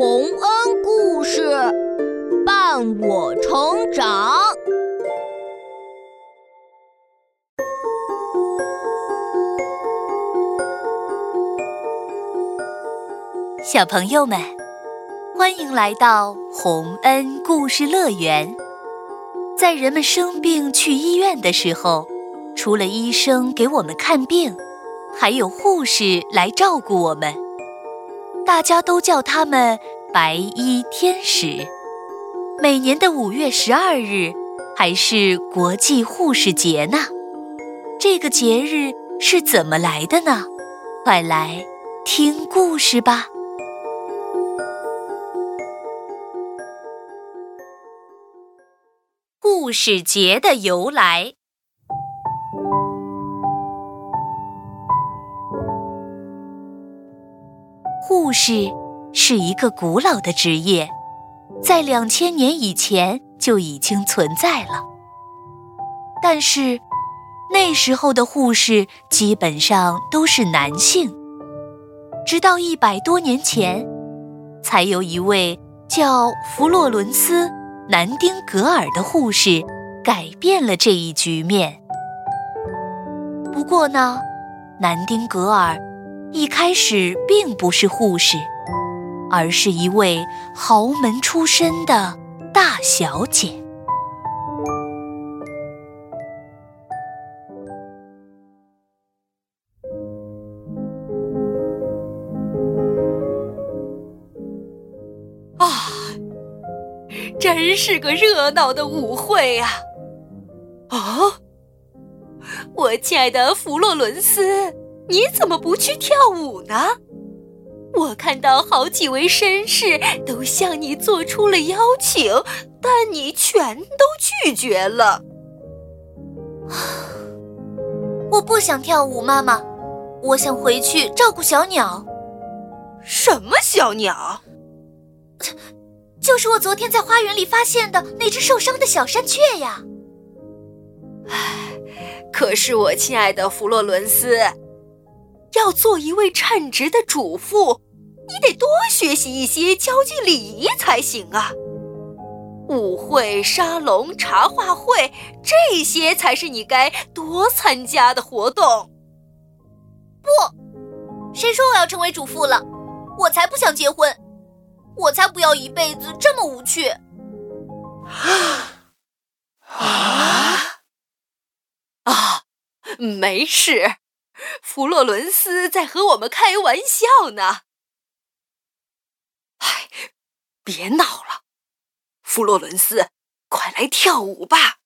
洪恩故事伴我成长。小朋友们，欢迎来到洪恩故事乐园。在人们生病去医院的时候，除了医生给我们看病，还有护士来照顾我们。大家都叫他们白衣天使。每年的五月十二日还是国际护士节呢。这个节日是怎么来的呢？快来听故事吧。护士节的由来。护士是一个古老的职业，在两千年以前就已经存在了。但是那时候的护士基本上都是男性，直到一百多年前，才有一位叫弗洛伦斯·南丁格尔的护士改变了这一局面。不过呢，南丁格尔。一开始并不是护士，而是一位豪门出身的大小姐。啊，真是个热闹的舞会啊！哦，我亲爱的弗洛伦斯。你怎么不去跳舞呢？我看到好几位绅士都向你做出了邀请，但你全都拒绝了。我不想跳舞，妈妈，我想回去照顾小鸟。什么小鸟？就是我昨天在花园里发现的那只受伤的小山雀呀。唉，可是我亲爱的弗洛伦斯。要做一位称职的主妇，你得多学习一些交际礼仪才行啊！舞会、沙龙、茶话会，这些才是你该多参加的活动。不，谁说我要成为主妇了？我才不想结婚，我才不要一辈子这么无趣。啊啊，没事。弗洛伦斯在和我们开玩笑呢。哎，别闹了，弗洛伦斯，快来跳舞吧。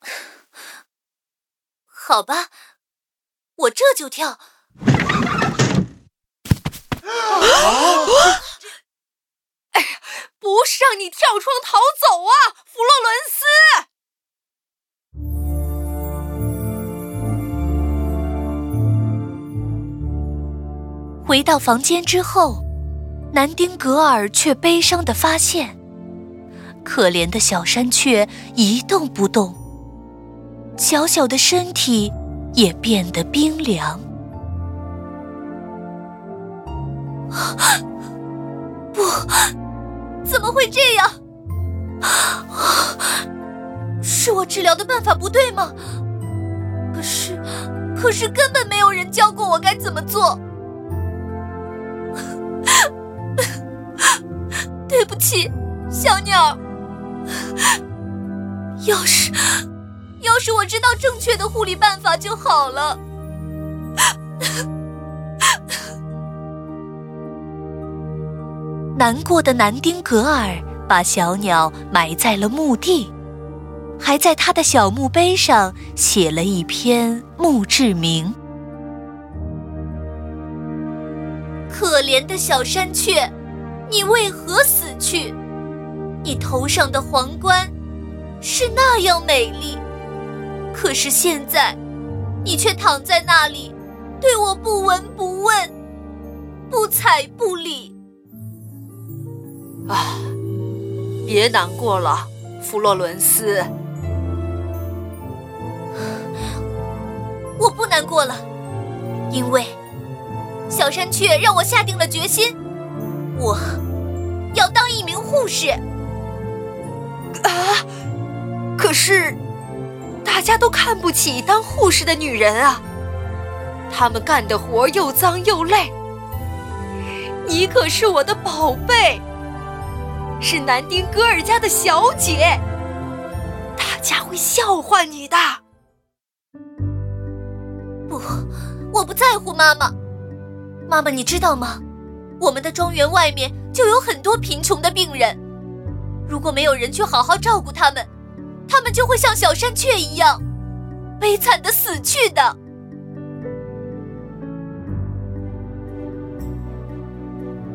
好吧，我这就跳。哎呀，不是让你跳窗逃走啊，弗洛伦斯！回到房间之后，南丁格尔却悲伤的发现，可怜的小山雀一动不动，小小的身体也变得冰凉。不，怎么会这样？是我治疗的办法不对吗？可是，可是根本没有人教过我该怎么做。起，小鸟。要是，要是我知道正确的护理办法就好了。难过的南丁格尔把小鸟埋在了墓地，还在他的小墓碑上写了一篇墓志铭。可怜的小山雀。你为何死去？你头上的皇冠是那样美丽，可是现在，你却躺在那里，对我不闻不问，不睬不理。啊，别难过了，弗洛伦斯。我不难过了，因为小山雀让我下定了决心。我，士。啊！可是大家都看不起当护士的女人啊，她们干的活又脏又累。你可是我的宝贝，是南丁格尔家的小姐，大家会笑话你的。不，我不在乎妈妈。妈妈，你知道吗？我们的庄园外面就有很多贫穷的病人，如果没有人去好好照顾他们，他们就会像小山雀一样，悲惨的死去的。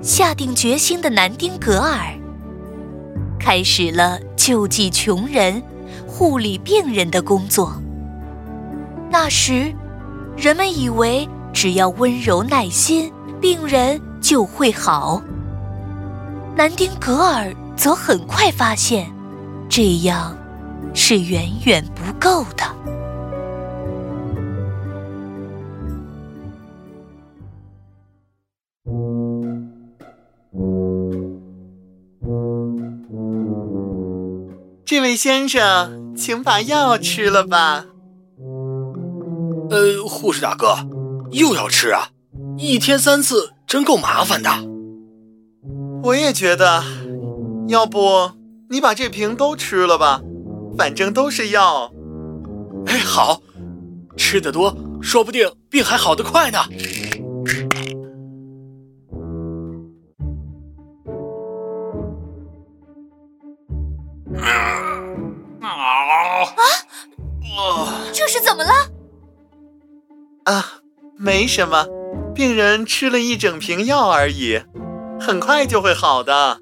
下定决心的南丁格尔，开始了救济穷人、护理病人的工作。那时，人们以为只要温柔耐心，病人就会好。南丁格尔则很快发现，这样是远远不够的。这位先生，请把药吃了吧。呃，护士大哥，又要吃啊？一天三次，真够麻烦的。我也觉得，要不你把这瓶都吃了吧，反正都是药。哎，好，吃的多，说不定病还好得快呢。啊这是怎么了？啊，没什么，病人吃了一整瓶药而已，很快就会好的。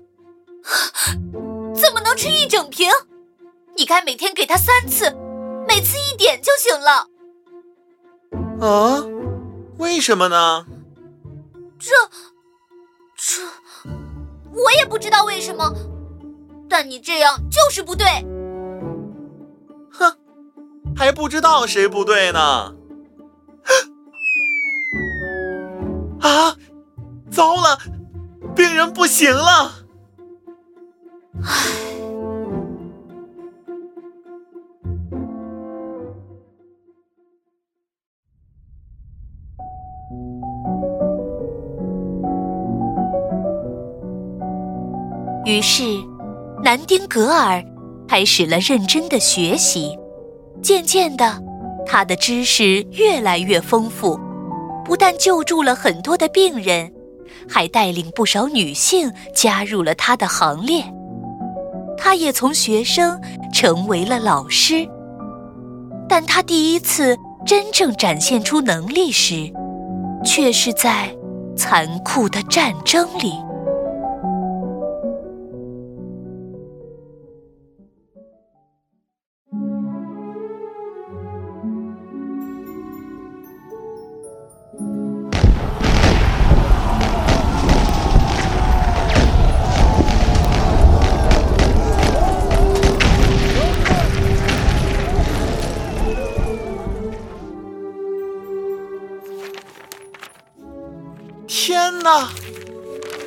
怎么能吃一整瓶？你该每天给他三次，每次一点就行了。啊？为什么呢？这……这……我也不知道为什么，但你这样就是不对。哼，还不知道谁不对呢。糟了，病人不行了。唉。于是，南丁格尔开始了认真的学习。渐渐的，他的知识越来越丰富，不但救助了很多的病人，还带领不少女性加入了他的行列。他也从学生成为了老师。但他第一次真正展现出能力时，却是在残酷的战争里。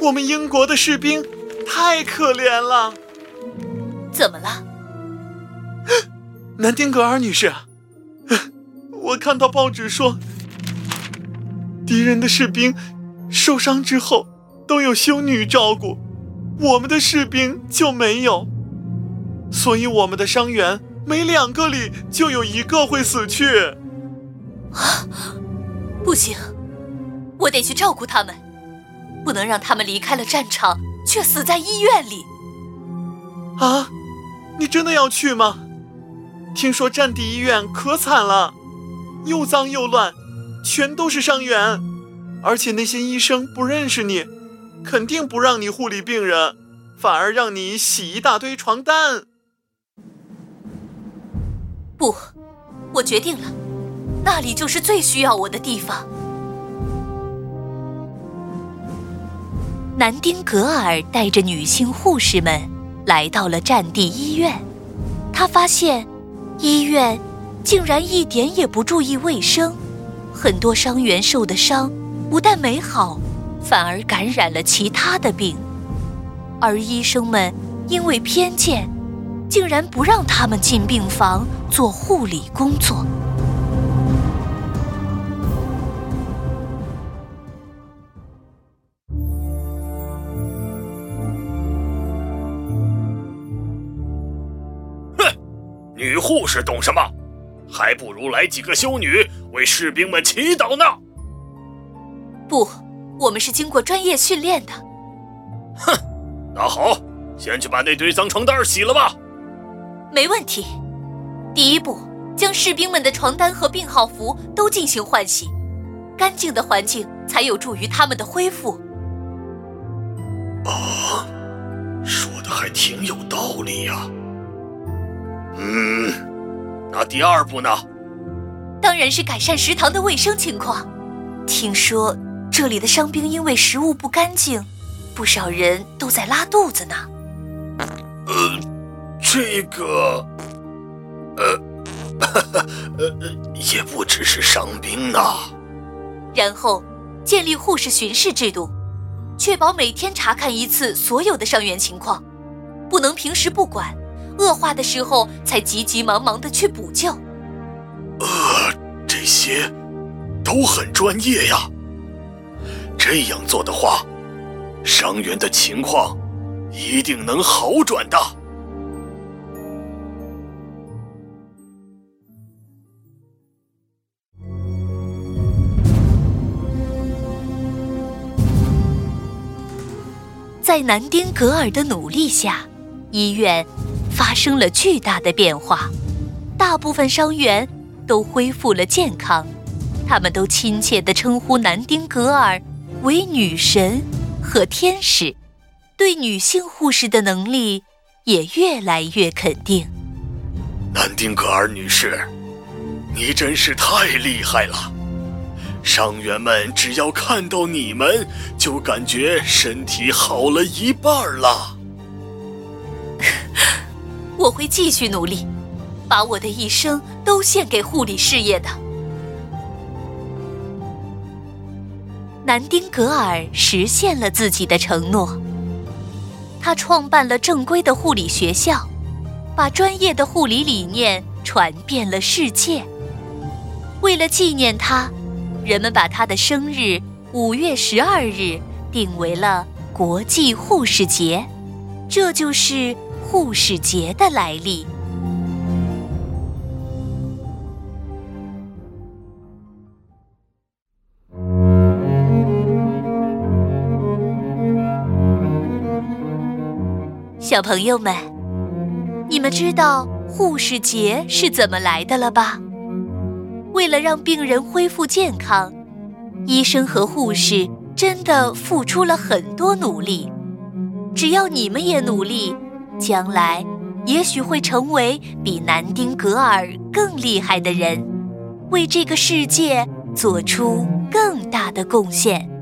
我们英国的士兵太可怜了。怎么了，南丁格尔女士？我看到报纸说，敌人的士兵受伤之后都有修女照顾，我们的士兵就没有，所以我们的伤员每两个里就有一个会死去。啊，不行！我得去照顾他们，不能让他们离开了战场却死在医院里。啊，你真的要去吗？听说战地医院可惨了，又脏又乱，全都是伤员，而且那些医生不认识你，肯定不让你护理病人，反而让你洗一大堆床单。不，我决定了，那里就是最需要我的地方。南丁格尔带着女性护士们来到了战地医院，他发现医院竟然一点也不注意卫生，很多伤员受的伤不但没好，反而感染了其他的病，而医生们因为偏见，竟然不让他们进病房做护理工作。女护士懂什么？还不如来几个修女为士兵们祈祷呢。不，我们是经过专业训练的。哼，那好，先去把那堆脏床单洗了吧。没问题。第一步，将士兵们的床单和病号服都进行换洗，干净的环境才有助于他们的恢复。啊，说的还挺有道理呀。嗯，那第二步呢？当然是改善食堂的卫生情况。听说这里的伤兵因为食物不干净，不少人都在拉肚子呢。呃，这个，呃，呃，也不只是伤兵呢。然后建立护士巡视制度，确保每天查看一次所有的伤员情况，不能平时不管。恶化的时候才急急忙忙的去补救，呃，这些都很专业呀。这样做的话，伤员的情况一定能好转的。在南丁格尔的努力下，医院。发生了巨大的变化，大部分伤员都恢复了健康，他们都亲切地称呼南丁格尔为女神和天使，对女性护士的能力也越来越肯定。南丁格尔女士，你真是太厉害了！伤员们只要看到你们，就感觉身体好了一半了。我会继续努力，把我的一生都献给护理事业的。南丁格尔实现了自己的承诺，他创办了正规的护理学校，把专业的护理理念传遍了世界。为了纪念他，人们把他的生日五月十二日定为了国际护士节，这就是。护士节的来历。小朋友们，你们知道护士节是怎么来的了吧？为了让病人恢复健康，医生和护士真的付出了很多努力。只要你们也努力。将来也许会成为比南丁格尔更厉害的人，为这个世界做出更大的贡献。